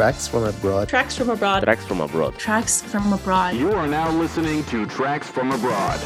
Tracks from Abroad. Tracks from Abroad. Tracks from Abroad. Tracks from Abroad. You are now listening to Tracks from Abroad.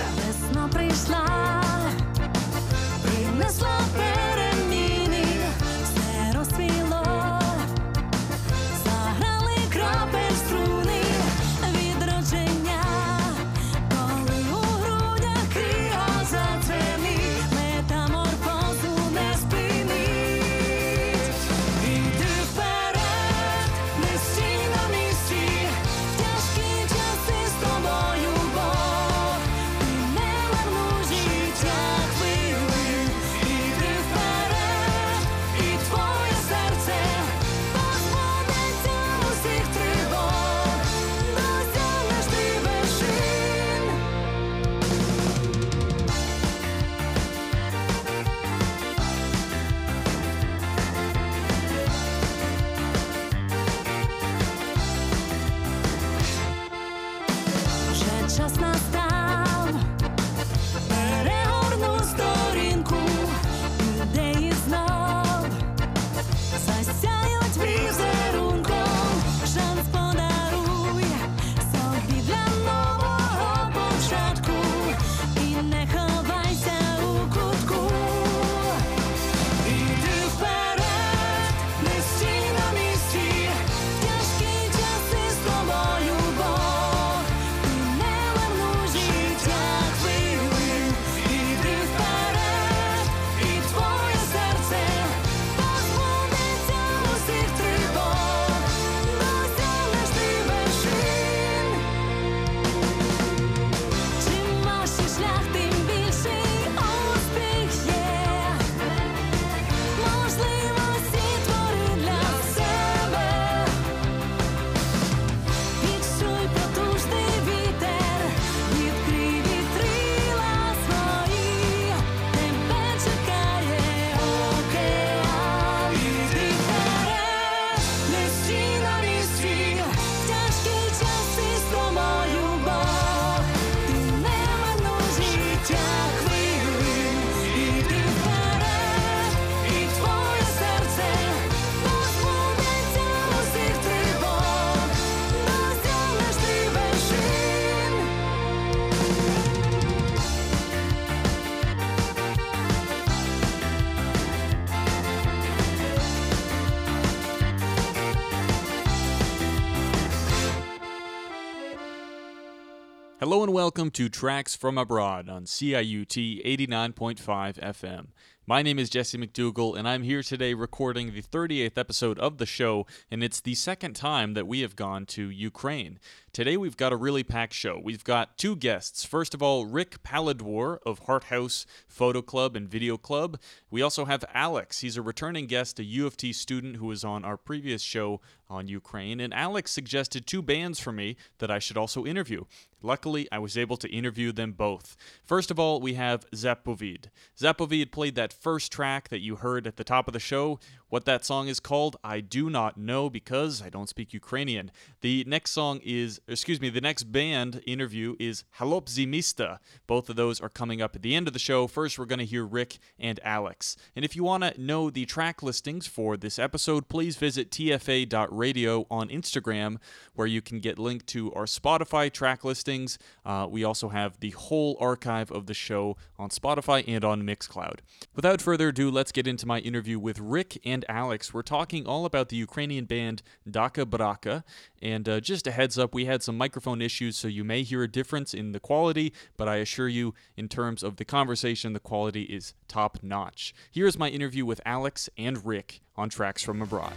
Hello and welcome to Tracks from Abroad on CIUT 89.5 FM. My name is Jesse McDougall, and I'm here today recording the 38th episode of the show, and it's the second time that we have gone to Ukraine. Today we've got a really packed show. We've got two guests. First of all, Rick Palidwor of Hart House Photo Club and Video Club. We also have Alex. He's a returning guest, a U of T student who was on our previous show on Ukraine, and Alex suggested two bands for me that I should also interview. Luckily, I was able to interview them both. First of all, we have Zapovid. Zapovid played that first track that you heard at the top of the show. What that song is called, I do not know because I don't speak Ukrainian. The next song is, excuse me, the next band interview is Hloptsi Z Mista. Both of those are coming up at the end of the show. First, we're going to hear Rick and Alex. And if you want to know the track listings for this episode, please visit tfa.radio on Instagram, where you can get linked to our Spotify track listings. Uh, we also have the whole archive of the show on Spotify and on Mixcloud. Without further ado, let's get into my interview with Rick and Alex. We're talking all about the Ukrainian band Dakhabrakha. And uh, just a heads up, we had some microphone issues, so you may hear a difference in the quality, but I assure you, in terms of the conversation, the quality is top notch. Here's my interview with Alex and Rick on Tracks from Abroad.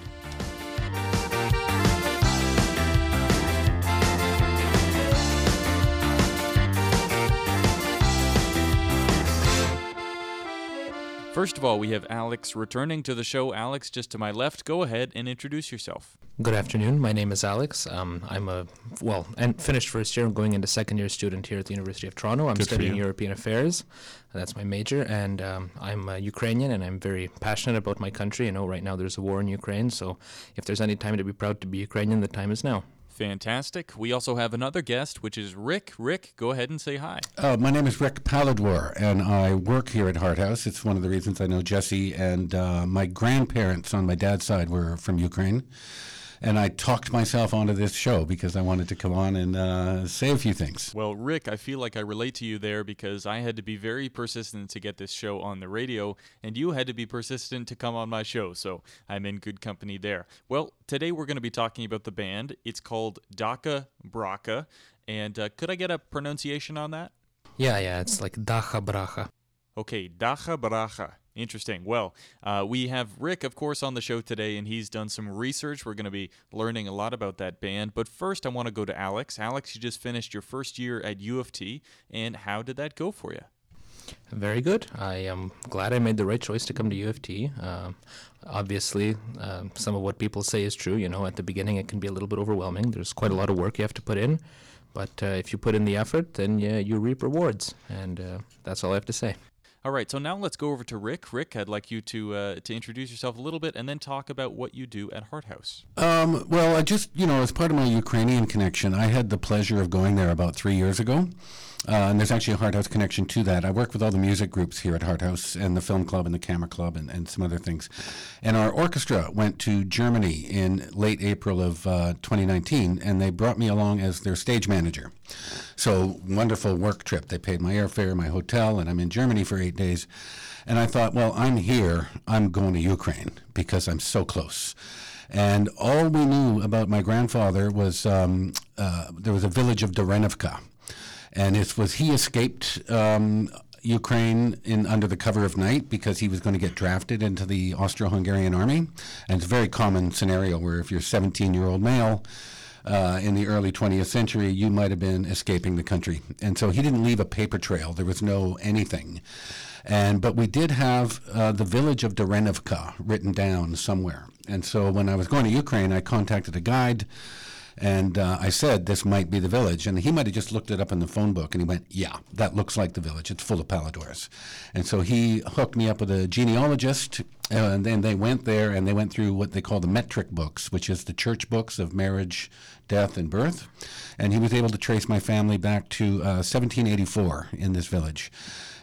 First of all, we have Alex returning to the show. Alex, just to my left, go ahead and introduce yourself. Good afternoon. My name is Alex. Um, I'm a well, and finished first year. I'm going into second year student here at the University of Toronto. I'm Good studying. European affairs. That's my major, and um, I'm uh, Ukrainian, and I'm very passionate about my country. I know right now there's a war in Ukraine, so if there's any time to be proud to be Ukrainian, the time is now. Fantastic. We also have another guest, which is Rick. Rick, go ahead and say hi. Uh, my name is Rick Palidwor, and I work here at Hart House. It's one of the reasons I know Jesse. And uh, my grandparents on my dad's side were from Ukraine. And I talked myself onto this show because I wanted to come on and uh, say a few things. Well, Rick, I feel like I relate to you there because I had to be very persistent to get this show on the radio, and you had to be persistent to come on my show, so I'm in good company there. Well, today we're going to be talking about the band. It's called Daka Braka, and uh, could I get a pronunciation on that? Yeah, yeah, it's like Dacha Bracha. Okay, Dacha Bracha. Interesting. Well, uh, we have Rick, of course, on the show today, and he's done some research. We're going to be learning a lot about that band. But first, I want to go to Alex. Alex, you just finished your first year at U of T, and how did that go for you? Very good. I am glad I made the right choice to come to U of T. Um, obviously, um, some of what people say is true. You know, at the beginning it can be a little bit overwhelming. There's quite a lot of work you have to put in, but uh, if you put in the effort, then yeah, you reap rewards, and uh, that's all I have to say. All right, so now let's go over to Rick. Rick, I'd like you to uh, to introduce yourself a little bit, and then talk about what you do at Hart House. Um, well, I just, you know, as part of my Ukrainian connection, I had the pleasure of going there about three years ago. Uh, and there's actually a Hart House connection to that. I work with all the music groups here at Hart House and the Film Club and the Camera Club and, and some other things. And our orchestra went to Germany in late April of uh, 2019, and they brought me along as their stage manager. So, wonderful work trip. They paid my airfare, my hotel, and I'm in Germany for eight days. And I thought, well, I'm here. I'm going to Ukraine because I'm so close. And all we knew about my grandfather was um, uh, there was a village of Dorenovka and it was he escaped um, Ukraine in under the cover of night because he was going to get drafted into the Austro-Hungarian army, and it's a very common scenario where if you're a 17-year-old male. Uh, in the early 20th century, you might have been escaping the country, and so he didn't leave a paper trail. There was no anything, and but we did have uh, the village of Dorenovka written down somewhere. And so when I was going to Ukraine, I contacted a guide and uh, I said, this might be the village. And he might have just looked it up in the phone book and he went, yeah, that looks like the village. It's full of Paladors. And so he hooked me up with a genealogist. And then they went there and they went through what they call the metric books, which is the church books of marriage, death, and birth. And he was able to trace my family back to uh, 1784 in this village.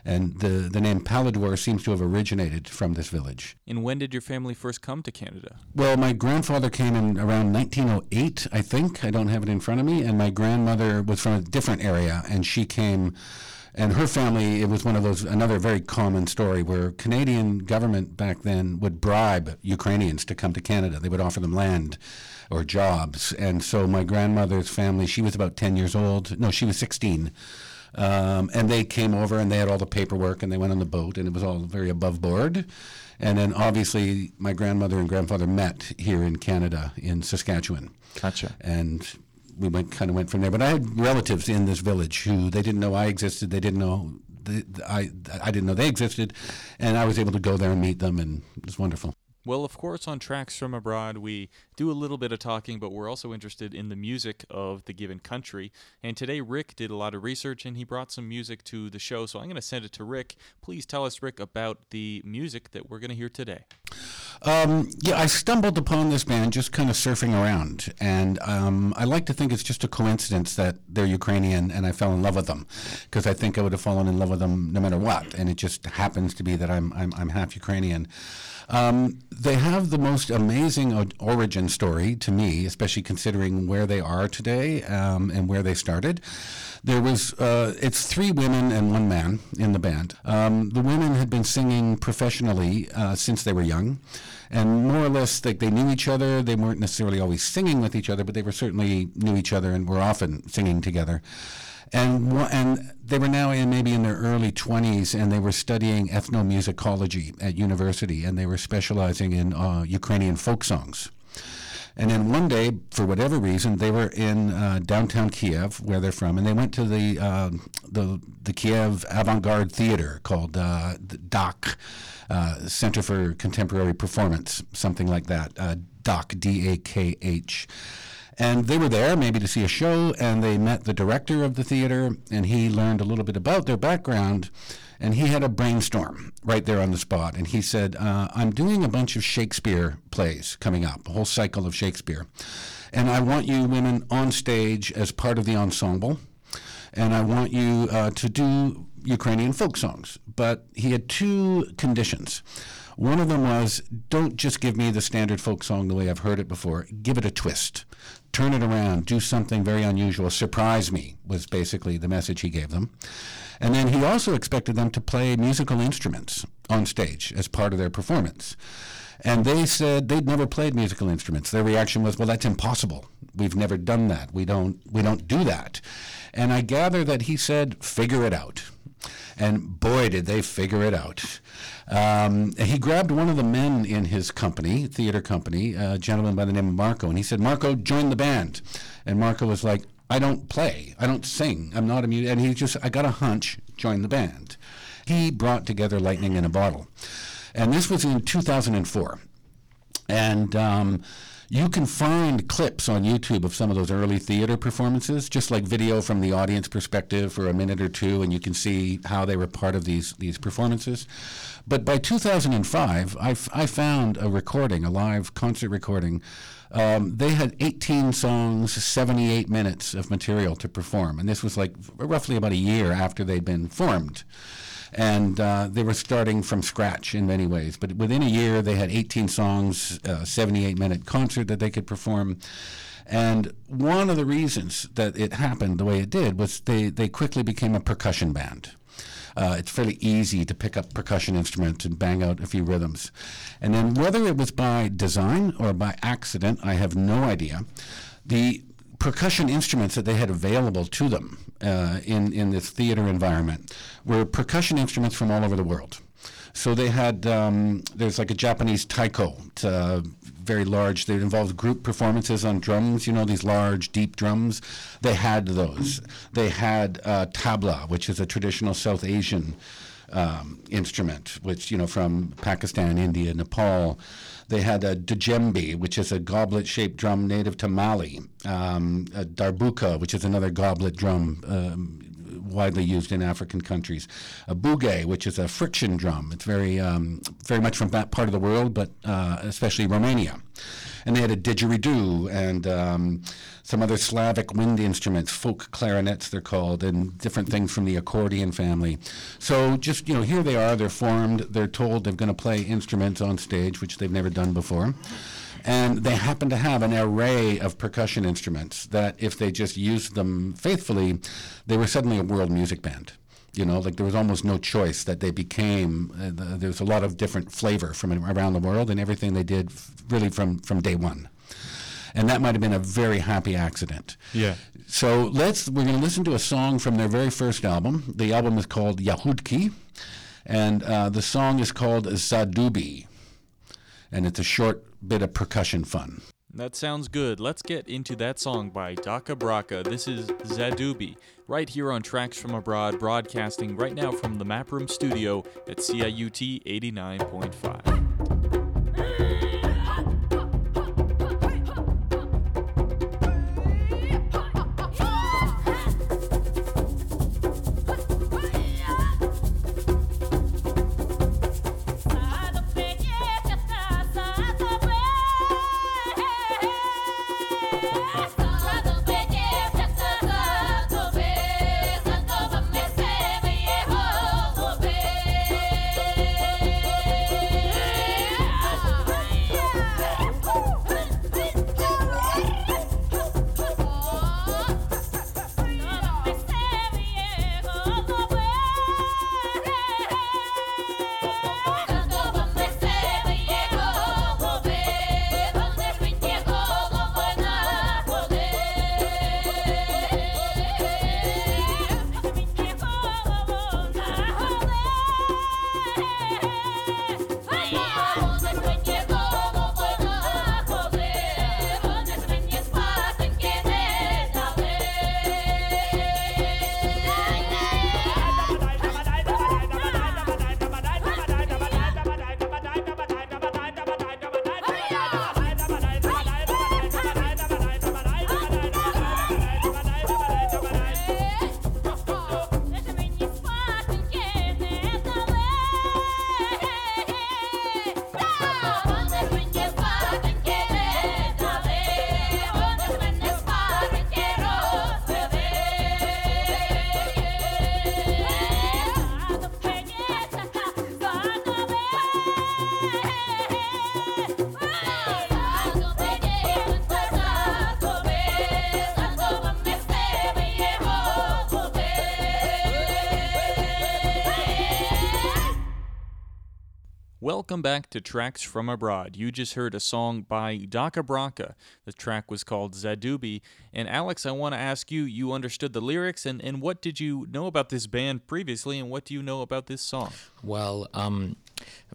And the, the name Palador seems to have originated from this village. And when did your family first come to Canada? Well, my grandfather came in around 1908, I think. I don't have it in front of me. And my grandmother was from a different area, and she came. And her family, it was one of those, another very common story where Canadian government back then would bribe Ukrainians to come to Canada. They would offer them land or jobs. And so my grandmother's family, she was about 10 years old. No, she was 16. Um, and they came over and they had all the paperwork and they went on the boat and it was all very above board. And then obviously my grandmother and grandfather met here in Canada in Saskatchewan. Gotcha. And we went kind of went from there. But I had relatives in this village who they didn't know I existed. They didn't know the, I I didn't know they existed, and I was able to go there and meet them, and it was wonderful. Well, of course, on Tracks from Abroad, we do a little bit of talking, but we're also interested in the music of the given country. And today, Rick did a lot of research and he brought some music to the show. So I'm going to send it to Rick. Please tell us, Rick, about the music that we're going to hear today. Um, yeah, I stumbled upon this band just kind of surfing around, and um, I like to think it's just a coincidence that they're Ukrainian, and I fell in love with them because I think I would have fallen in love with them no matter what, and it just happens to be that I'm I'm, I'm half Ukrainian. Um, they have the most amazing o- story to me, especially considering where they are today um, and where they started. There was uh, it's three women and one man in the band. Um, the women had been singing professionally uh, since they were young, and more or less like they knew each other. They weren't necessarily always singing with each other, but they were certainly knew each other and were often singing together and and they were now in maybe in their early 20s and they were studying ethnomusicology at university and they were specializing in uh, Ukrainian folk songs. And then one day, for whatever reason, they were in uh, downtown Kiev, where they're from, and they went to the uh, the the Kiev avant-garde theater called uh, the DAKH, uh, Center for Contemporary Performance, something like that. Uh, DAKH, D-A-K-H. And they were there maybe to see a show, and they met the director of the theater, and he learned a little bit about their background, and he had a brainstorm right there on the spot. And he said, uh, I'm doing a bunch of Shakespeare plays coming up, a whole cycle of Shakespeare. And I want you women on stage as part of the ensemble, and I want you uh, to do Ukrainian folk songs, but he had two conditions. One of them was don't just give me the standard folk song the way I've heard it before. Give it a twist. Turn it around. Do something very unusual. Surprise me, was basically the message he gave them. And then he also expected them to play musical instruments on stage as part of their performance. And they said they'd never played musical instruments. Their reaction was, "Well, that's impossible. We've never done that. We don't. We don't do that." And I gather that he said, "Figure it out." And boy, did they figure it out. Um, he grabbed one of the men in his company, theater company, a gentleman by the name of Marco, and he said, "Marco, join the band." And Marco was like, "I don't play. I don't sing. I'm not a musician." And he just, "I got a hunch. Join the band." He brought together lightning in a bottle, and this was in 2004. And um, you can find clips on YouTube of some of those early theater performances, just like video from the audience perspective for a minute or two, and you can see how they were part of these these performances. But by 2005, I, f- I found a recording, a live concert recording. Um, they had 18 songs, 78 minutes of material to perform, and this was like roughly about a year after they'd been formed and uh, they were starting from scratch in many ways. But within a year, they had 18 songs, uh, 78 minute concert that they could perform. And one of the reasons that it happened the way it did was they, they quickly became a percussion band. Uh, it's fairly easy to pick up percussion instruments and bang out a few rhythms. And then, whether it was by design or by accident, I have no idea. The percussion instruments that they had available to them uh, in, in this theater environment were percussion instruments from all over the world. So they had, um, there's like a Japanese taiko, uh, very large. They involved group performances on drums, you know, these large, deep drums. They had those. They had uh, tabla, which is a traditional South Asian um, instrument, which, you know, from Pakistan, India, Nepal. They had a djembe, which is a goblet-shaped drum native to Mali. Um, a darbuka, which is another goblet drum um, widely used in African countries. A bouguet, which is a friction drum. It's very, um, very much from that part of the world, but uh, especially Romania. And they had a didgeridoo and um, some other Slavic wind instruments, folk clarinets they're called, and different things from the accordion family. So just, you know, here they are, they're formed, they're told they're going to play instruments on stage, which they've never done before. And they happen to have an array of percussion instruments that, if they just used them faithfully, they were suddenly a world music band. You know, like there was almost no choice that they became. Uh, the, there was a lot of different flavor from around the world, and everything they did f- really from from day one. And that might have been a very happy accident. Yeah. So let's we're going to listen to a song from their very first album. The album is called Yahudki, and uh, the song is called Zadubi, and it's a short bit of percussion fun. That sounds good. Let's get into that song by Dakhabrakha. This is Zadubi, right here on Tracks from Abroad, broadcasting right now from the Map Room studio at CIUT 89.5. Welcome back to Tracks from Abroad. You just heard a song by Dakhabrakha. The track was called Zadubi. And Alex, I want to ask you, you understood the lyrics, and, and what did you know about this band previously, and what do you know about this song? Well, um,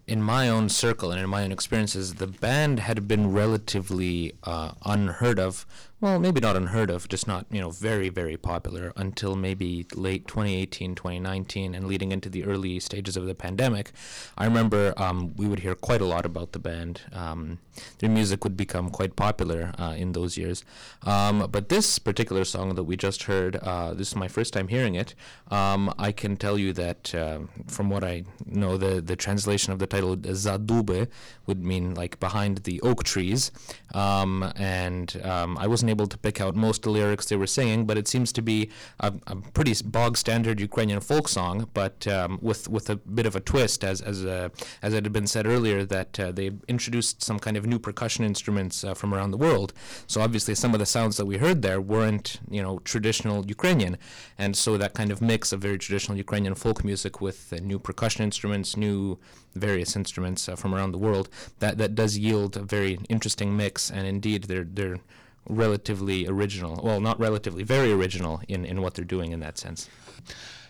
in my own circle and in my own experiences, the band had been relatively uh, unheard of. Well, maybe not unheard of, just not, you know, very, very popular until maybe late 2018, 2019, and leading into the early stages of the pandemic. I remember um, we would hear quite a lot about the band. Um, their music would become quite popular uh, in those years. Um, but this particular song that we just heard, uh, this is my first time hearing it. Um, I can tell you that uh, from what I know, the, the translation of the title Zadube would mean like behind the oak trees. Um, and um, I wasn't able to pick out most of the lyrics they were singing, but it seems to be a, a pretty bog standard Ukrainian folk song, but um, with with a bit of a twist, as as uh, as it had been said earlier, that uh, they introduced some kind of new percussion instruments uh, from around the world. So obviously, some of the sounds that we heard there weren't you know traditional Ukrainian, and so that kind of mix of very traditional Ukrainian folk music with uh, new percussion instruments, new various instruments uh, from around the world, that that does yield a very interesting mix, and indeed they're they're relatively original. Well, not relatively, very original in, in what they're doing in that sense.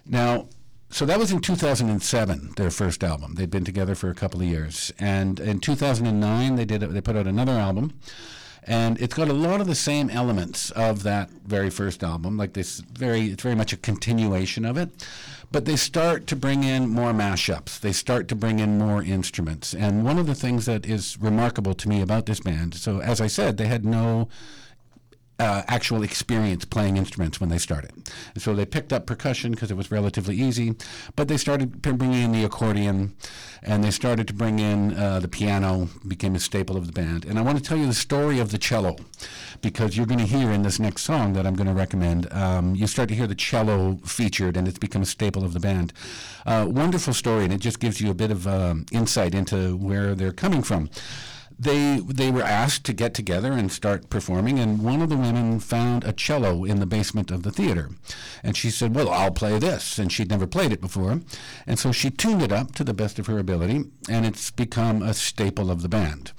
Now, so that was in 2007, their first album. They'd been together for a couple of years, and in 2009 they did they put out another album, and it's got a lot of the same elements of that very first album. Like this, very it's very much a continuation of it, but they start to bring in more mashups. They start to bring in more instruments, and one of the things that is remarkable to me about this band. So as I said, they had no uh, actual experience playing instruments when they started. And so they picked up percussion because it was relatively easy, but they started bringing in the accordion and they started to bring in uh, the piano, became a staple of the band. And I want to tell you the story of the cello because you're going to hear in this next song that I'm going to recommend, um, you start to hear the cello featured and it's become a staple of the band. Uh, wonderful story, and it just gives you a bit of um, insight into where they're coming from they they were asked to get together and start performing and one of the women found a cello in the basement of the theater. And she said well i'll play this and she'd never played it before. And so she tuned it up to the best of her ability and it's become a staple of the band.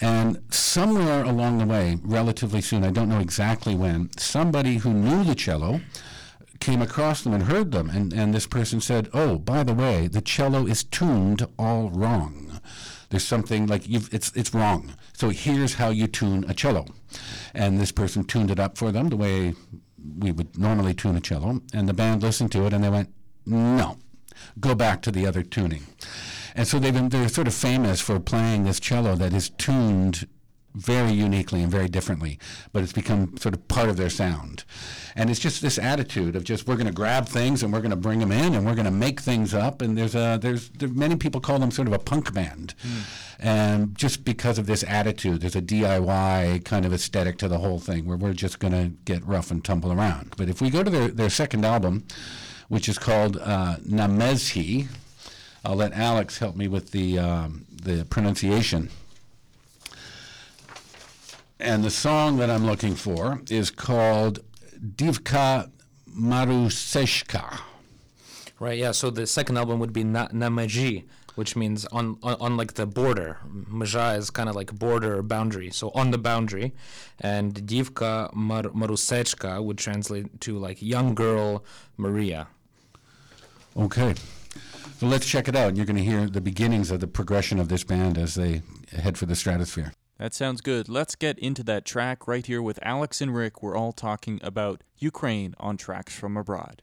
And somewhere along the way relatively soon i don't know exactly when somebody who knew the cello came across them and heard them. And, and this person said oh by the way the cello is tuned all wrong there's something like it's it's wrong. So here's how you tune a cello, and this person tuned it up for them the way we would normally tune a cello, and the band listened to it and they went, no, go back to the other tuning, and so they've been they're sort of famous for playing this cello that is tuned very uniquely and very differently, but it's become sort of part of their sound. And it's just this attitude of just we're going to grab things and we're going to bring them in and we're going to make things up. And there's a there's there, many people call them sort of a punk band, and just because of this attitude, there's a DIY kind of aesthetic to the whole thing where we're just going to get rough and tumble around. But if we go to their their second album, which is called uh, Namezhi, I'll let Alex help me with the um, the pronunciation. And the song that I'm looking for is called Divka Maruseshka. Right, yeah, so the second album would be Na- Namaji, which means on, on, on like the border. Maja is kind of like border or boundary, so on the boundary. And Divka Mar- Marusechka would translate to like young girl Maria. Okay. So let's check it out. You're going to hear the beginnings of the progression of this band as they head for the stratosphere. That sounds good. Let's get into that track right here with Alex and Rick. We're all talking about Ukraine on Tracks from Abroad.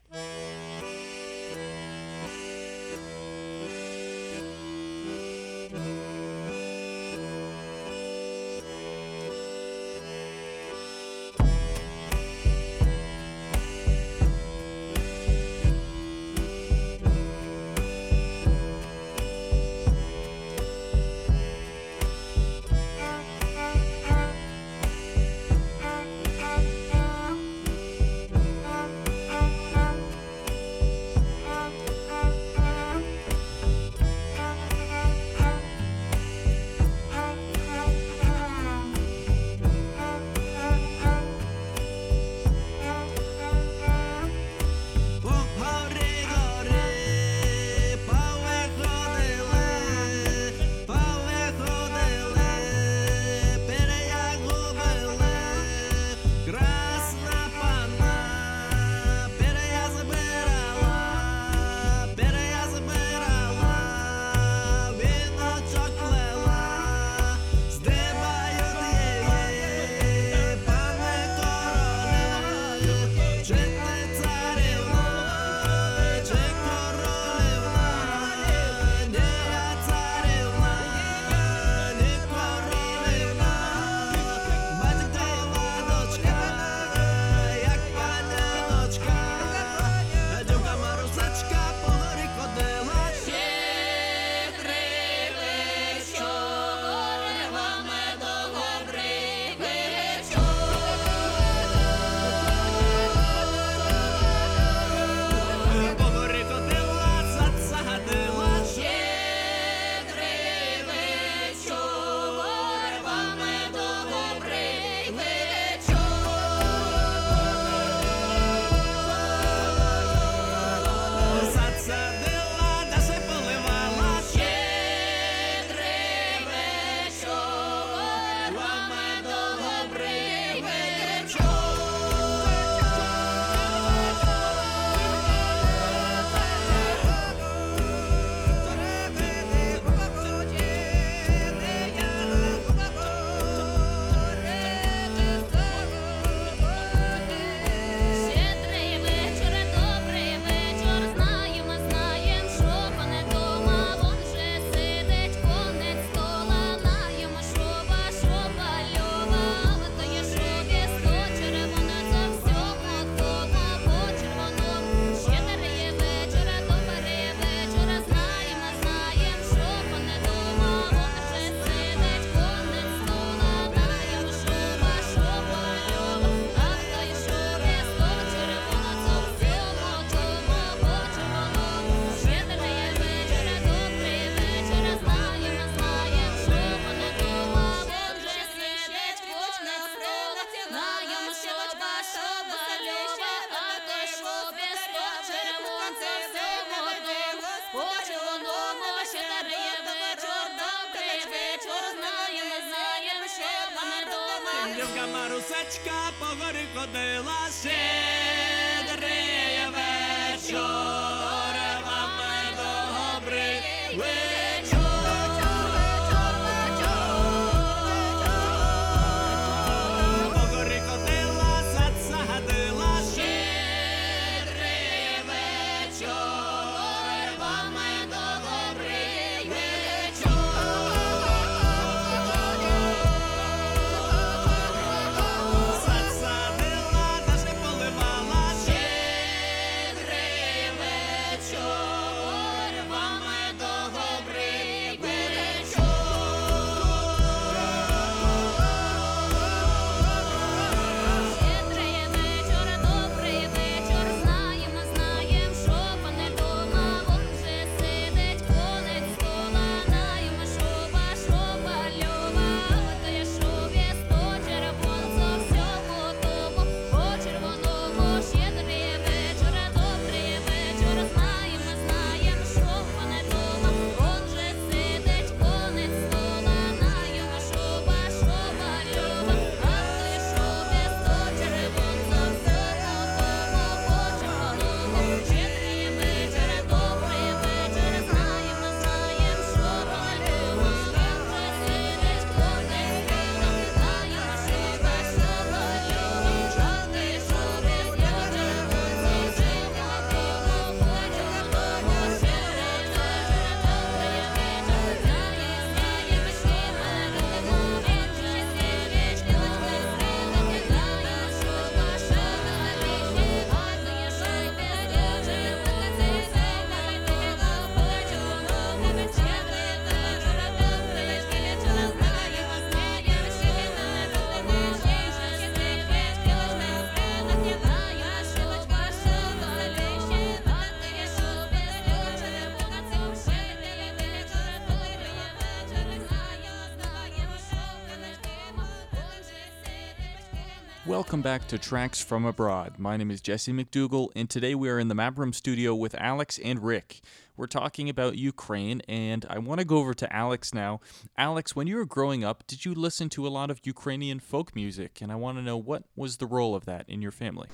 Welcome back to Tracks from Abroad. My name is Jesse McDougall, and today we are in the Map Room studio with Alex and Rick. We're talking about Ukraine, and I want to go over to Alex now. Alex, when you were growing up, did you listen to a lot of Ukrainian folk music? And I want to know what was the role of that in your family?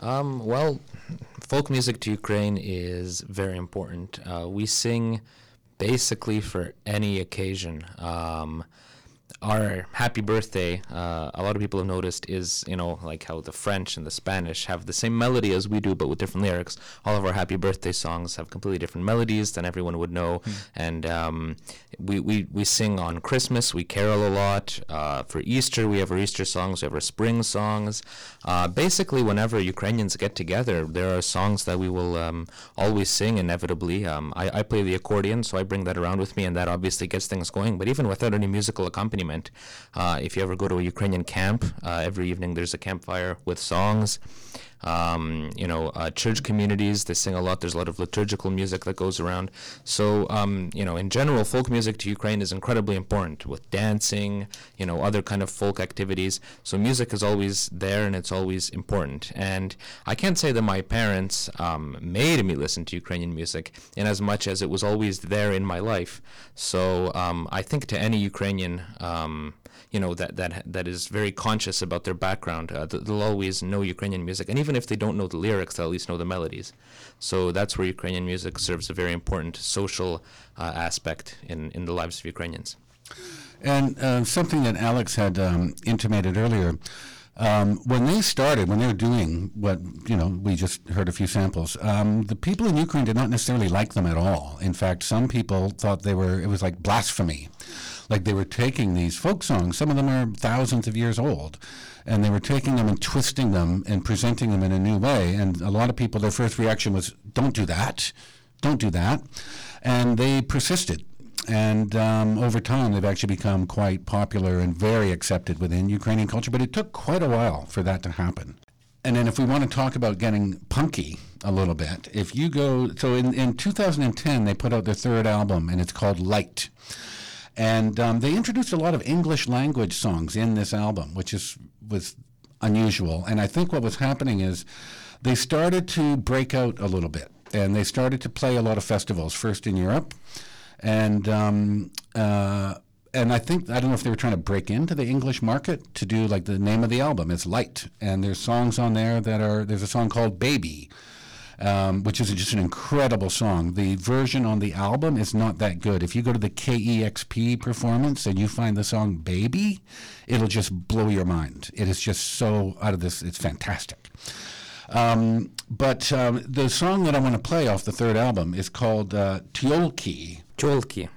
Um, well, folk music to Ukraine is very important. Uh, we sing basically for any occasion. Um, our happy birthday, uh, a lot of people have noticed, is you know like how the French and the Spanish have the same melody as we do, but with different lyrics. All of our happy birthday songs have completely different melodies than everyone would know, and um, we, we we sing on Christmas. We carol a lot. Uh, for Easter, we have our Easter songs. We have our spring songs. Uh, basically, whenever Ukrainians get together, there are songs that we will um, always sing. Inevitably, um, I, I play the accordion, so I bring that around with me, and that obviously gets things going. But even without any musical accompaniment, uh, if you ever go to a Ukrainian camp, uh, every evening there's a campfire with songs. Um, you know, uh, church communities, they sing a lot. There's a lot of liturgical music that goes around. So, um, you know, in general, folk music to Ukraine is incredibly important with dancing, you know, other kind of folk activities. So, music is always there and it's always important. And I can't say that my parents um, made me listen to Ukrainian music in as much as it was always there in my life. So, um, I think to any Ukrainian, um, you know that that that is very conscious about their background. Uh, they'll always know Ukrainian music, and even if they don't know the lyrics, they'll at least know the melodies. So that's where Ukrainian music serves a very important social uh, aspect in in the lives of Ukrainians. And uh, something that Alex had um, intimated earlier, um, when they started, when they were doing what, you know, we just heard a few samples, um, the people in Ukraine did not necessarily like them at all. In fact, some people thought they were, it was like blasphemy. Like they were taking these folk songs, some of them are thousands of years old, and they were taking them and twisting them and presenting them in a new way. And a lot of people, their first reaction was, don't do that, don't do that. And they persisted and um, over time they've actually become quite popular and very accepted within Ukrainian culture. But it took quite a while for that to happen. And then, if we want to talk about getting punky a little bit, if you go, so in, in 2010 they put out their third album, and it's called Light. And um, they introduced a lot of English language songs in this album, which is was unusual. And I think what was happening is they started to break out a little bit, and they started to play a lot of festivals, first in Europe, and um, uh, and I think I don't know if they were trying to break into the English market to do like the name of the album It's Light, and there's songs on there that are there's a song called Baby, um, which is just an incredible song. The version on the album is not that good. If you go to the KEXP performance and you find the song Baby, it'll just blow your mind. It is just so out of this. It's fantastic. Um, but um, the song that I want to play off the third album is called uh, Tiolki. Cholki,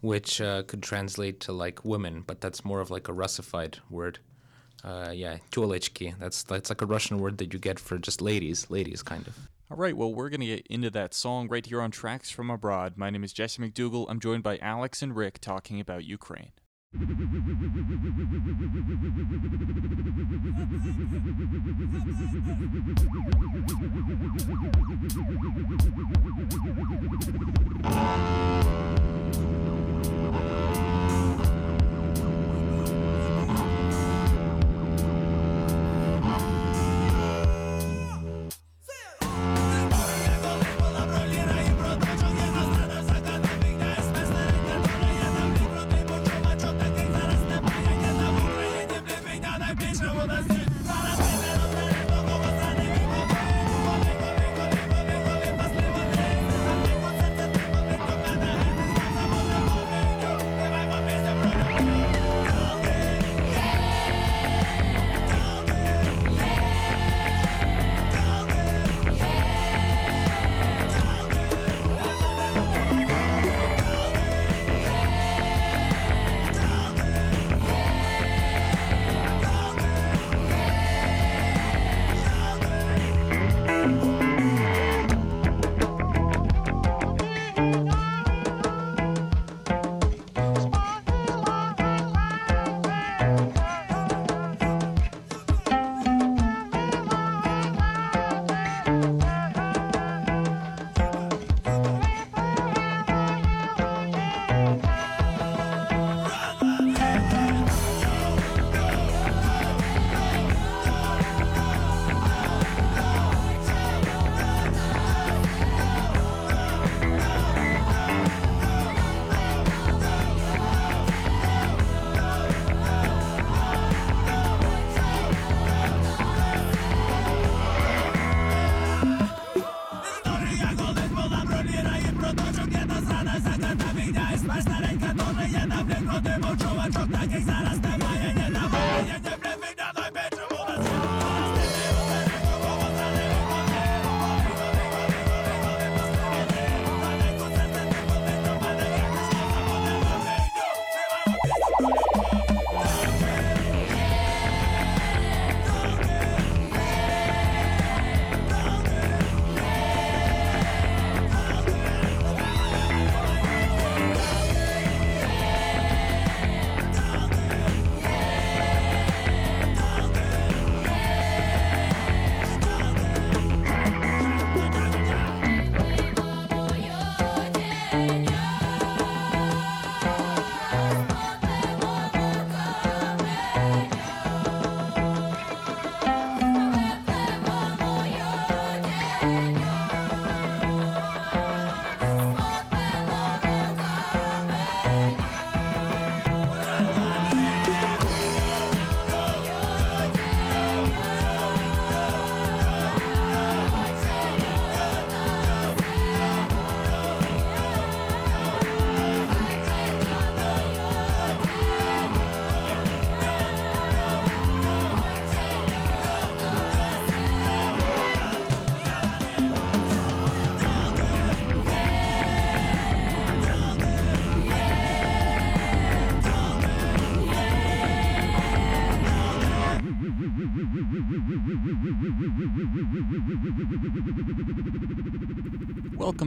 which uh, could translate to like women, but that's more of like a Russified word. Uh, yeah, tolechki. That's that's like a Russian word that you get for just ladies, ladies kind of. All right, well, we're going to get into that song right here on Tracks from Abroad. My name is Jesse McDougall. I'm joined by Alex and Rick talking about Ukraine.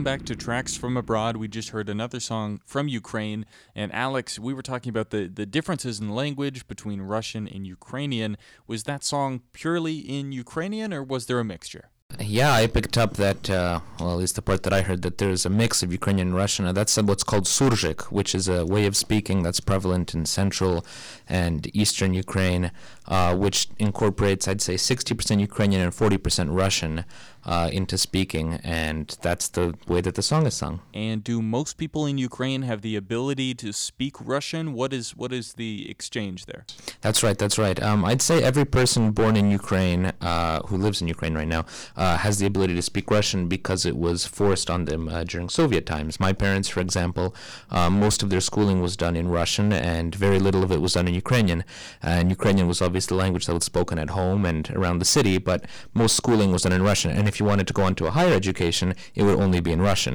Welcome back to Tracks from Abroad. We just heard another song from Ukraine. And Alex, we were talking about the, the differences in language between Russian and Ukrainian. Was that song purely in Ukrainian or was there a mixture? Yeah, I picked up that, uh, well, at least the part that I heard, that there's a mix of Ukrainian and Russian. and That's what's called surzhyk, which is a way of speaking that's prevalent in central and eastern Ukraine. uh, which incorporates, I'd say, 60% Ukrainian and 40% Russian uh, into speaking, and that's the way that the song is sung. And do most people in Ukraine have the ability to speak Russian? What is what is the exchange there? That's right. That's right. Um, I'd say every person born in Ukraine uh, who lives in Ukraine right now uh, has the ability to speak Russian because it was forced on them uh, during Soviet times. My parents, for example, uh, most of their schooling was done in Russian, and very little of it was done in Ukrainian. And Ukrainian was obviously the language that was spoken at home and around the city, but most schooling was done in Russian. And if you wanted to go on to a higher education, it would only be in Russian.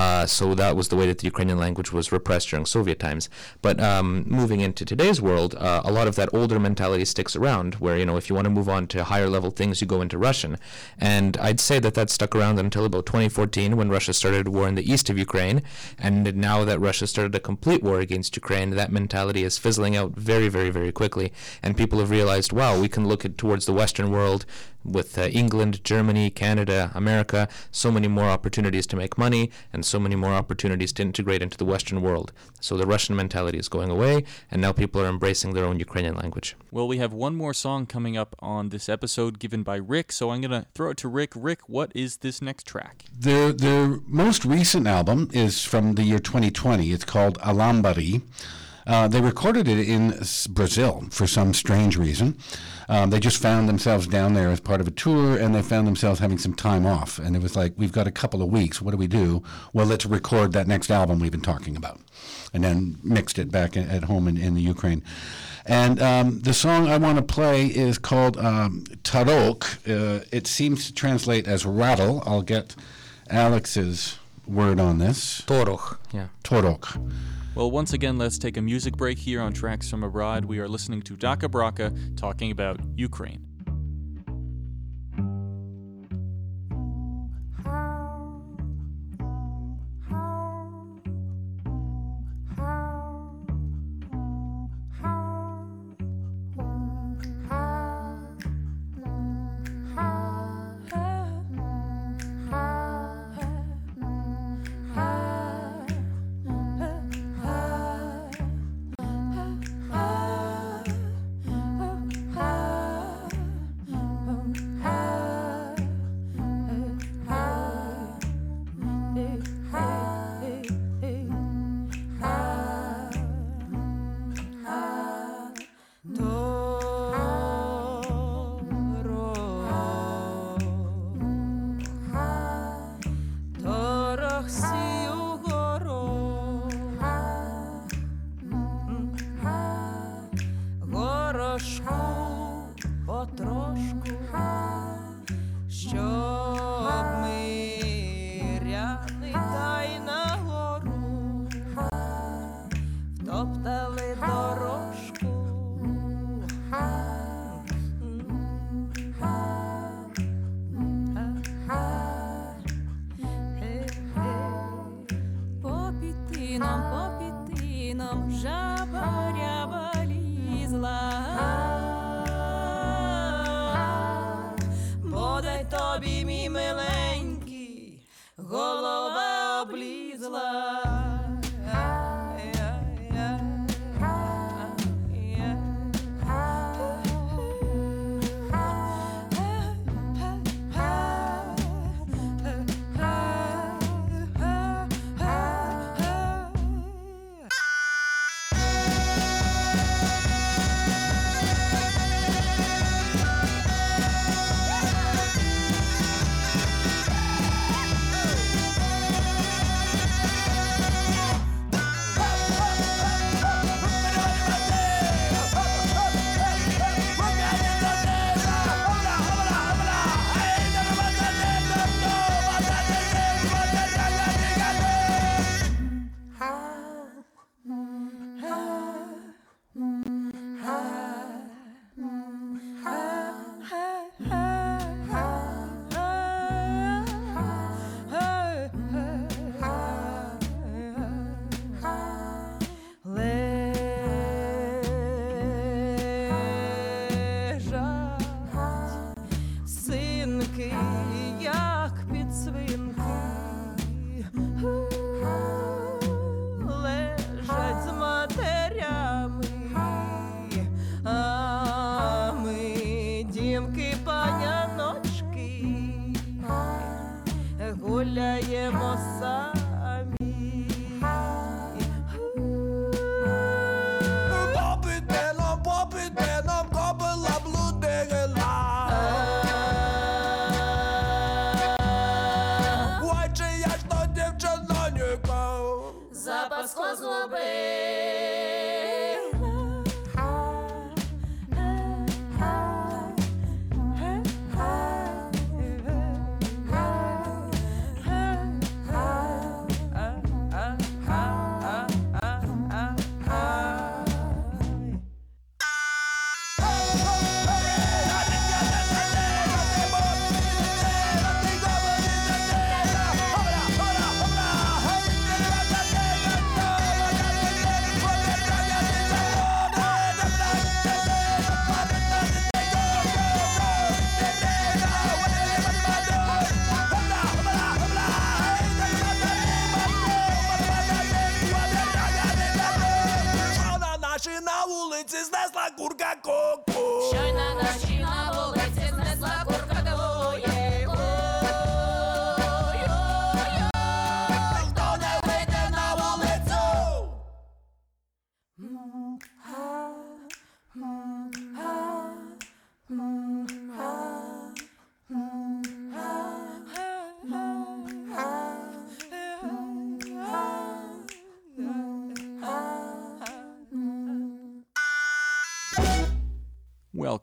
Uh, so that was the way that the Ukrainian language was repressed during Soviet times. But um, moving into today's world, uh, a lot of that older mentality sticks around, where you know if you want to move on to higher level things, you go into Russian. And I'd say that that stuck around until about 2014, when Russia started a war in the east of Ukraine. And now that Russia started a complete war against Ukraine, that mentality is fizzling out very, very, very very quickly. And people have realized, wow, we can look at, towards the Western world with uh, England, Germany, Canada, America, so many more opportunities to make money and so many more opportunities to integrate into the Western world. So the Russian mentality is going away, and now people are embracing their own Ukrainian language. Well, we have one more song coming up on this episode given by Rick, so I'm going to throw it to Rick. Rick, what is this next track? Their their most recent album is from the year 2020. It's called Alambari. Uh, they recorded it in Brazil for some strange reason. Um, they just found themselves down there as part of a tour, and they found themselves having some time off. And it was like, we've got a couple of weeks. What do we do? Well, let's record that next album we've been talking about, and then mixed it back at, at home in, in the Ukraine. And um, the song I want to play is called um, Tarok. Uh, it seems to translate as rattle. I'll get Alex's word on this. Toroch, yeah. Torok. Well, once again, let's take a music break here on Tracks from Abroad. We are listening to Dakhabrakha talking about Ukraine.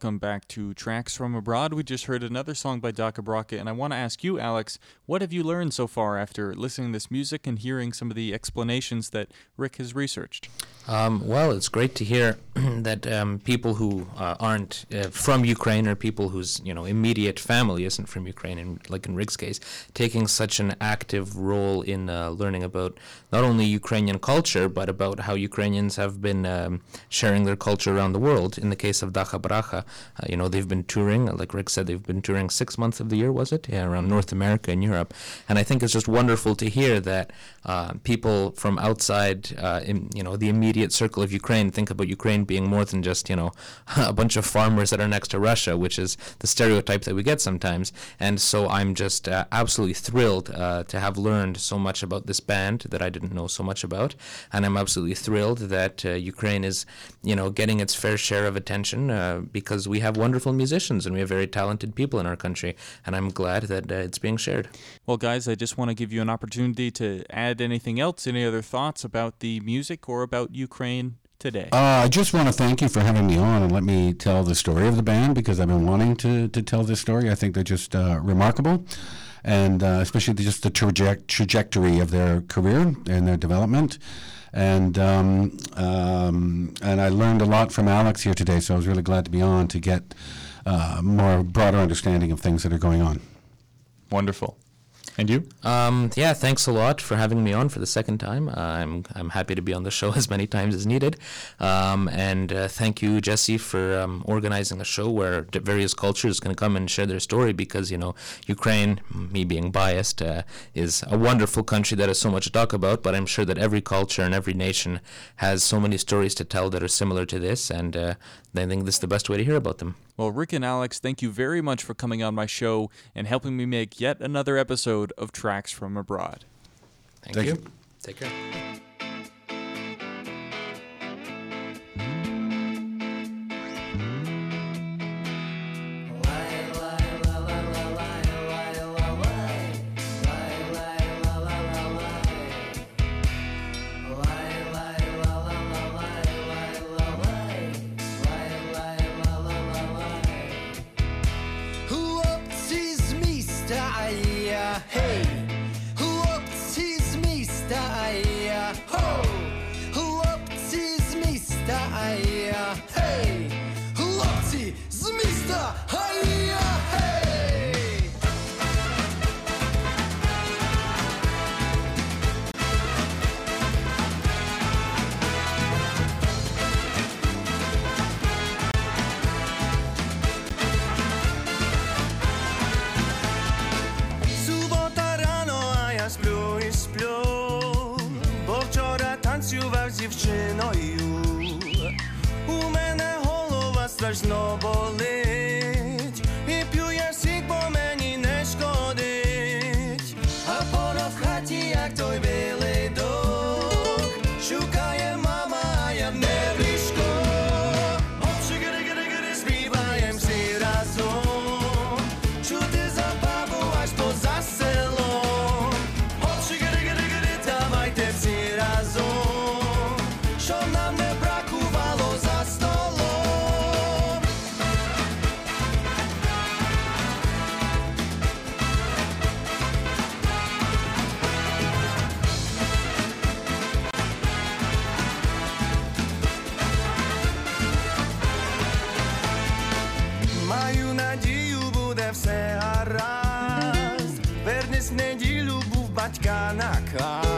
Welcome back to Tracks from Abroad. We just heard another song by Dakhabrakha, and I want to ask you, Alex, what have you learned so far after listening to this music and hearing some of the explanations that Rick has researched? Um, well, it's great to hear that um, people who uh, aren't uh, from Ukraine or people whose you know immediate family isn't from Ukraine, and like in Rick's case, taking such an active role in uh, learning about not only Ukrainian culture but about how Ukrainians have been um, sharing their culture around the world. In the case of Dakhabrakha, you know they've been touring, like Rick said, they've been touring six months of the year, was it? Yeah, around North America and Europe, and I think it's just wonderful to hear that uh, people from outside, uh, in, you know, the immediate circle of Ukraine think about Ukraine being more than just you know a bunch of farmers that are next to Russia, which is the stereotype that we get sometimes. And so I'm just uh, absolutely thrilled uh, to have learned so much about this band that I didn't know so much about, and I'm absolutely thrilled that uh, Ukraine is you know getting its fair share of attention uh, because we have wonderful musicians and we have very talented people in our country, and I'm glad that uh, it's being shared. Well, guys, I just want to give you an opportunity to add anything else, any other thoughts about the music or about Ukraine today. Uh, I just want to thank you for having me on and let me tell the story of the band because I've been wanting to, to tell this story. I think they're just uh, remarkable, and uh, especially the, just the traje- trajectory of their career and their development. And um, um, and I learned a lot from Alex here today, so I was really glad to be on to get uh, more broader understanding of things that are going on. Wonderful. And you? Um, yeah, thanks a lot for having me on for the second time. Uh, I'm I'm happy to be on the show as many times as needed. Um, and uh, thank you, Jesse, for um, organizing a show where various cultures can come and share their story. Because you know, Ukraine, me being biased, uh, is a wonderful country that has so much to talk about. But I'm sure that every culture and every nation has so many stories to tell that are similar to this, and uh, I think this is the best way to hear about them. Well, Rick and Alex, thank you very much for coming on my show and helping me make yet another episode of Tracks from Abroad. Thank, Thank you. you. Take care. there's no belief. がなかった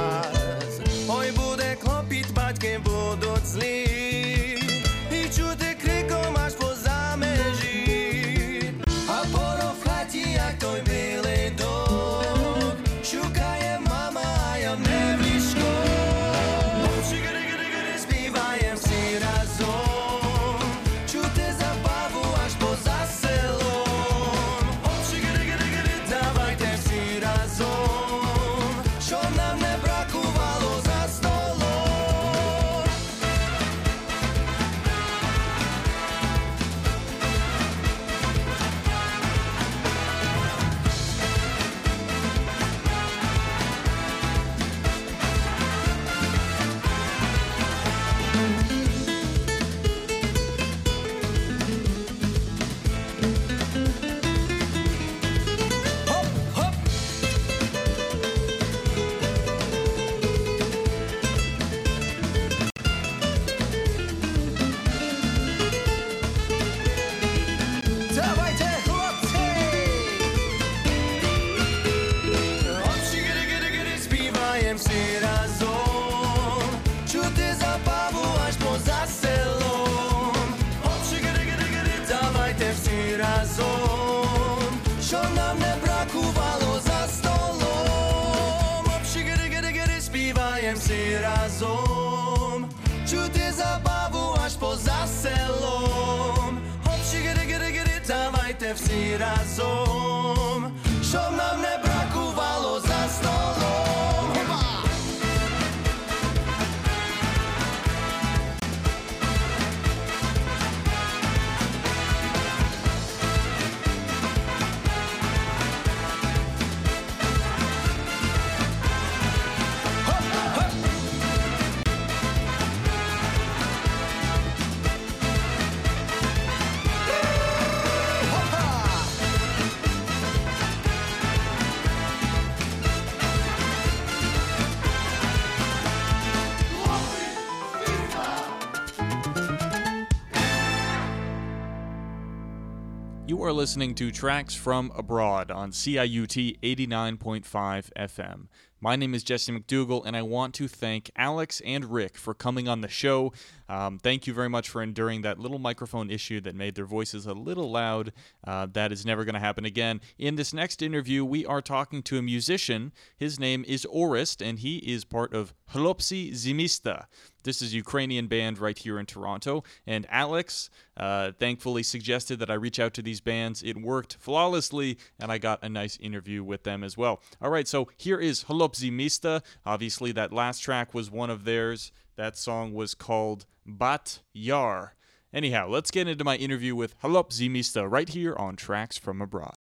listening to Tracks from Abroad CIUT 89.5 FM. My name is Jesse McDougall, and I want to thank Alex and Rick for coming on the show. Um, thank you very much for enduring that little microphone issue that made their voices a little loud. Uh, that is never going to happen again. In this next interview, we are talking to a musician. His name is Orest, and he is part of Hloptsi Z Mista. This is a Ukrainian band right here in Toronto. And Alex uh, thankfully suggested that I reach out to these bands. It worked flawlessly, and I got a nice interview with them as well. All right, so here is Hloptsi Mista. Obviously, that last track was one of theirs. That song was called Bat Yar. Anyhow, let's get into my interview with Hloptsi Mista right here on Tracks from Abroad.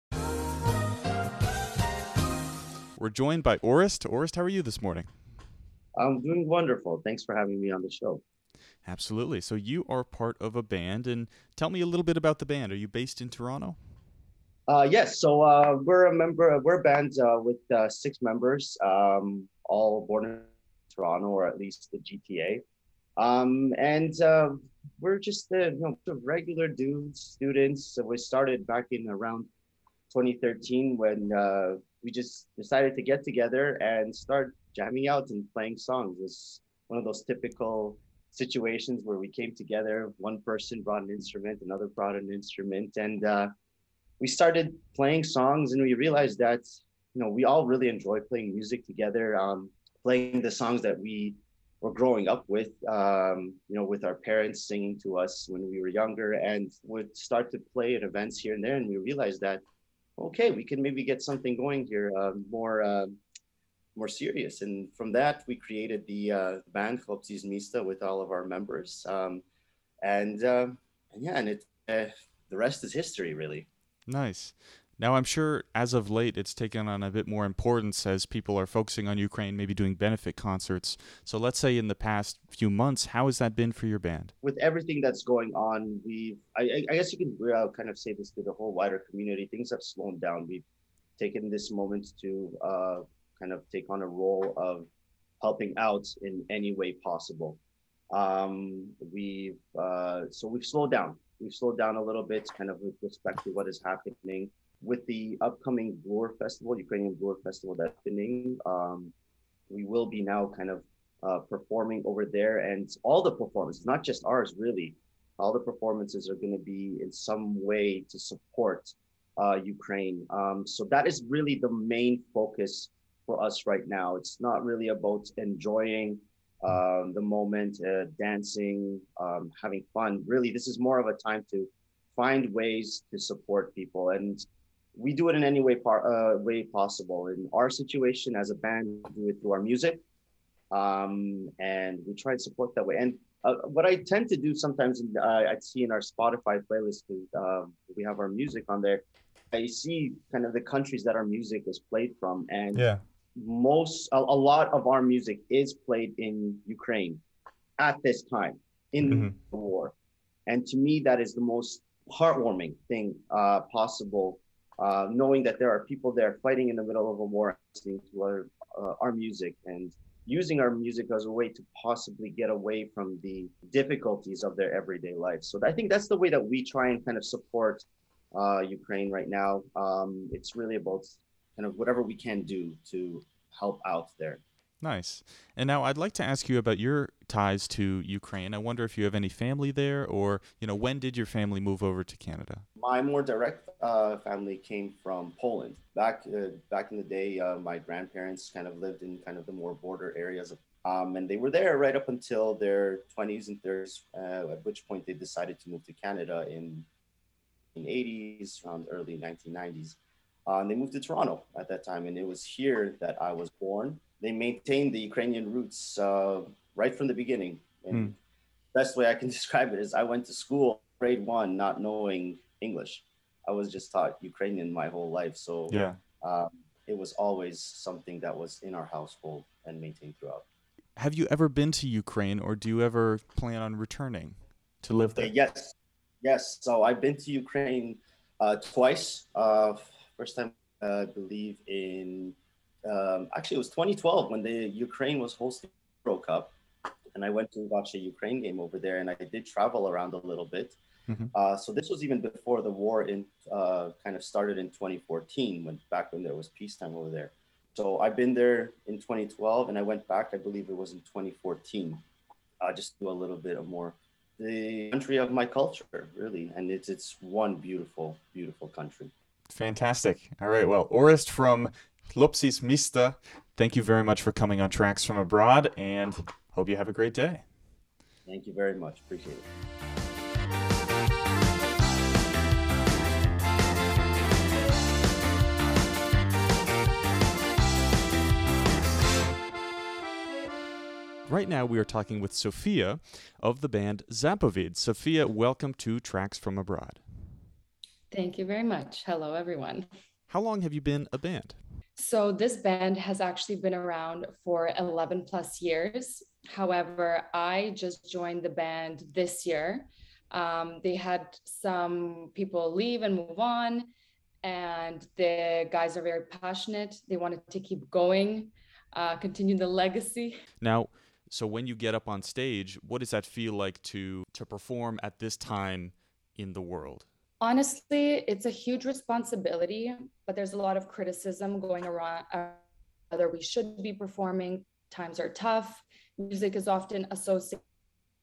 We're joined by Orest. Orest, how are you this morning? I'm doing wonderful. Thanks for having me on the show. Absolutely. So you are part of a band, and tell me a little bit about the band. Are you based in Toronto? Uh, yes, so uh, we're a member. We're a band uh, with uh, six members, um, all born in Toronto or at least the GTA, um, and uh, we're just uh, you know regular dudes, students. So we started back in around 2013 when uh, we just decided to get together and start jamming out and playing songs. It's one of those typical situations where we came together. One person brought an instrument, another brought an instrument, and we started playing songs. And we realized that you know we all really enjoy playing music together, um, playing the songs that we were growing up with. Um, you know, with our parents singing to us when we were younger, and would start to play at events here and there. And we realized that okay, we can maybe get something going here, uh, more. Uh, more serious. And from that, we created the uh, band Hloptsi Mista with all of our members. Um, and, uh, and yeah, and it uh, the rest is history, really. Nice. Now, I'm sure as of late it's taken on a bit more importance as people are focusing on Ukraine, maybe doing benefit concerts. So, let's say in the past few months, how has that been for your band? With everything that's going on, we I, I guess you can uh, kind of say this to the whole wider community. Things have slowed down. We've taken this moment to uh, kind of take on a role of helping out in any way possible. Um, we've uh, so we've slowed down. We've slowed down a little bit, kind of with respect to what is happening with the upcoming Bloor Festival, Ukrainian Bloor Festival that's happening. Um, we will be now kind of uh, performing over there, and all the performances, not just ours, really, all the performances are going to be in some way to support uh, Ukraine. Um, so that is really the main focus for us right now. It's not really about enjoying um, the moment, uh, dancing, um, having fun. Really, this is more of a time to find ways to support people, and we do it in any way par- uh, way possible. In our situation as a band, we do it through our music, um, and we try and support that way. And uh, what I tend to do sometimes, uh, I see in our Spotify playlist, um, we have our music on there. I see kind of the countries that our music is played from, and Yeah. Most a, a lot of our music is played in Ukraine at this time in Mhm. the war, and to me that is the most heartwarming thing uh, possible. Uh, knowing that there are people there fighting in the middle of a war, listening to our uh, our music and using our music as a way to possibly get away from the difficulties of their everyday life. So I think that's the way that we try and kind of support uh, Ukraine right now. Um, it's really about kind of whatever we can do to help out there. Nice. And now I'd like to ask you about your ties to Ukraine. I wonder if you have any family there, or you know, when did your family move over to Canada? My more direct uh, family came from Poland. Back uh, back in the day, uh, my grandparents kind of lived in kind of the more border areas of Um, and they were there right up until their 20s and 30s, uh, at which point they decided to move to Canada in the 80s, around early 1990s. Uh, and they moved to Toronto at that time. And it was here that I was born. They maintained the Ukrainian roots uh, right from the beginning. And Hmm. best way I can describe it is I went to school grade one not knowing English. I was just taught Ukrainian my whole life. So Yeah. um, it was always something that was in our household and maintained throughout. Have you ever been to Ukraine or do you ever plan on returning? To live Uh, there. yes, yes. So I've been to Ukraine uh, twice. First time, uh, I believe, in um, actually it was 2012 when the Ukraine was hosting the Euro Cup, and I went to watch a Ukraine game over there, and I did travel around a little bit. Mhm. Uh, so this was even before the war in uh, kind of started in 2014, when back when there was peacetime over there. So I've been there in 2012, and I went back. I believe it was in 2014. Uh, just do a little bit of more the country of my culture, really, and it's it's one beautiful, beautiful country. Fantastic. All right. Well, Orest from Hloptsi Z Mista, thank you very much for coming on Tracks from Abroad and hope you have a great day. Thank you very much. Appreciate it. Right now, we are talking with Sofiya of the band Zapovid. Sofiya, welcome to Tracks from Abroad. Thank you very much. Hello, everyone. How long have you been a band? So, this band has actually been around for 11 plus years. However, I just joined the band this year. Um, they had some people leave and move on, and the guys are very passionate. They wanted to keep going, uh, continue the legacy. Now, so when you get up on stage, what does that feel like to to perform at this time in the world? Honestly, it's a huge responsibility, but there's a lot of criticism going around uh, whether we should be performing. Times are tough. Music is often associated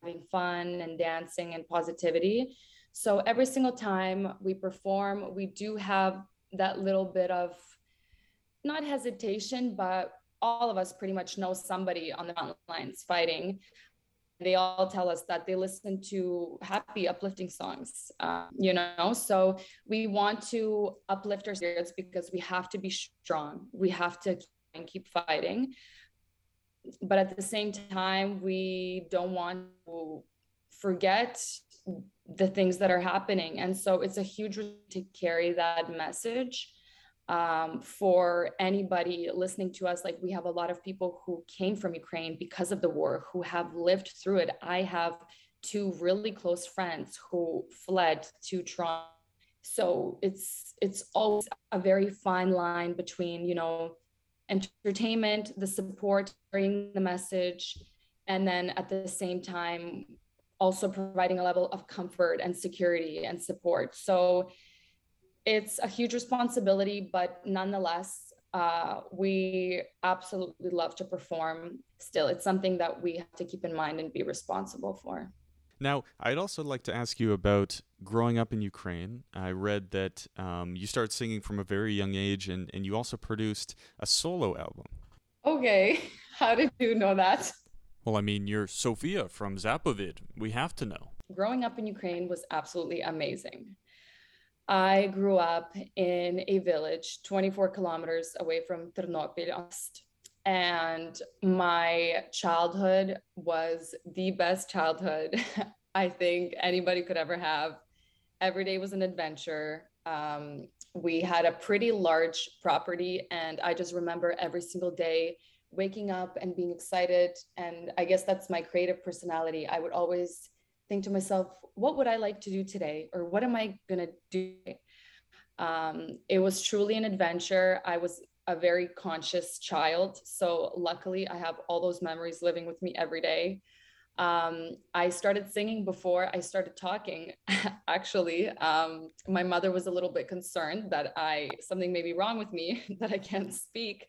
with having fun and dancing and positivity. So every single time we perform, we do have that little bit of not hesitation, but all of us pretty much know somebody on the front lines fighting they all tell us that they listen to happy uplifting songs uh, you know? So we want to uplift our spirits because we have to be strong. We have to and keep fighting. But at the same time we don't want to forget the things that are happening. And so it's a huge to carry that message um, for anybody listening to us. Like we have a lot of people who came from Ukraine because of the war, who have lived through it. I have two really close friends who fled to Toronto. So it's it's always a very fine line between you know entertainment, the support, carrying the message, and then at the same time also providing a level of comfort and security and support. So it's a huge responsibility, but nonetheless, uh, we absolutely love to perform still. It's something that we have to keep in mind and be responsible for. Now, I'd also like to ask you about growing up in Ukraine. I read that um, you started singing from a very young age and, and you also produced a solo album. Okay, how did you know that? Well, I mean, you're Sofiya from Zapovid. We have to know. Growing up in Ukraine was absolutely amazing. I grew up in a village 24 kilometers away from Ternopil, and my childhood was the best childhood I think anybody could ever have. Every day was an adventure. Um, we had a pretty large property, and I just remember every single day waking up and being excited. And I guess that's my creative personality. I would always think to myself, what would I like to do today? Or what am I going to do? Um, it was truly an adventure. I was a very conscious child. So luckily, I have all those memories living with me every day. Um, I started singing before I started talking. Actually, um, my mother was a little bit concerned that I something may be wrong with me that I can't speak.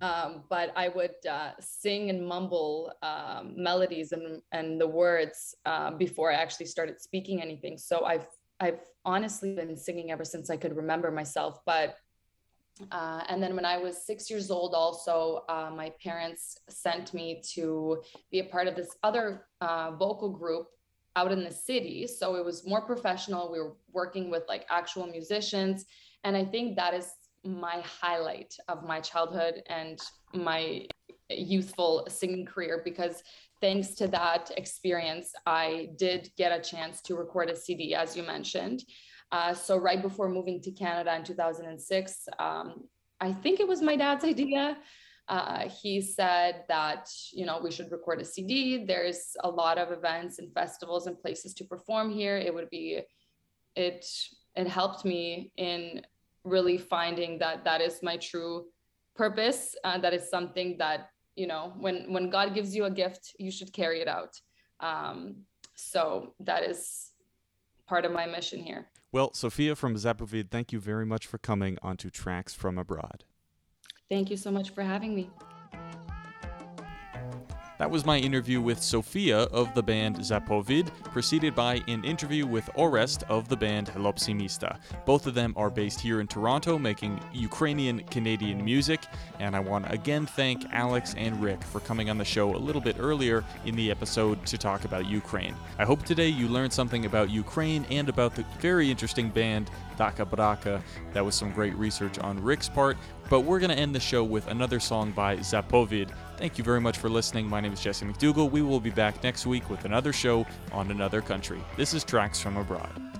Um, but I would uh, sing and mumble um, melodies and, and the words uh, before I actually started speaking anything. So I've I've honestly been singing ever since I could remember myself. But Uh, and then when I was six years old, also, uh, my parents sent me to be a part of this other uh, vocal group out in the city. So it was more professional. We were working with like actual musicians. And I think that is my highlight of my childhood and my youthful singing career because thanks to that experience, I did get a chance to record a CD, as you mentioned. Uh, so right before moving to Canada in 2006, um, I think it was my dad's idea. Uh, he said that you know we should record a CD. There's a lot of events and festivals and places to perform here. It would be it it helped me in really finding that that is my true purpose. Uh, that is something that you know when when God gives you a gift, you should carry it out. Um, so that is part of my mission here. Well, Sofiya from Zapovid, thank you very much for coming onto Tracks from Abroad. Thank you so much for having me. That was my interview with Sofiya of the band Zapovid, preceded by an interview with Orest of the band Hloptsi Mista. Both of them are based here in Toronto, making Ukrainian Canadian music, and I want to again thank Alex and Rick for coming on the show a little bit earlier in the episode to talk about Ukraine. I hope today you learned something about Ukraine and about the very interesting band Dakhabrakha. That was some great research on Rick's part, but we're going to end the show with another song by Zapovid. Thank you very much for listening. My name is Jesse McDougall. We will be back next week with another show on another country. This is Tracks from Abroad.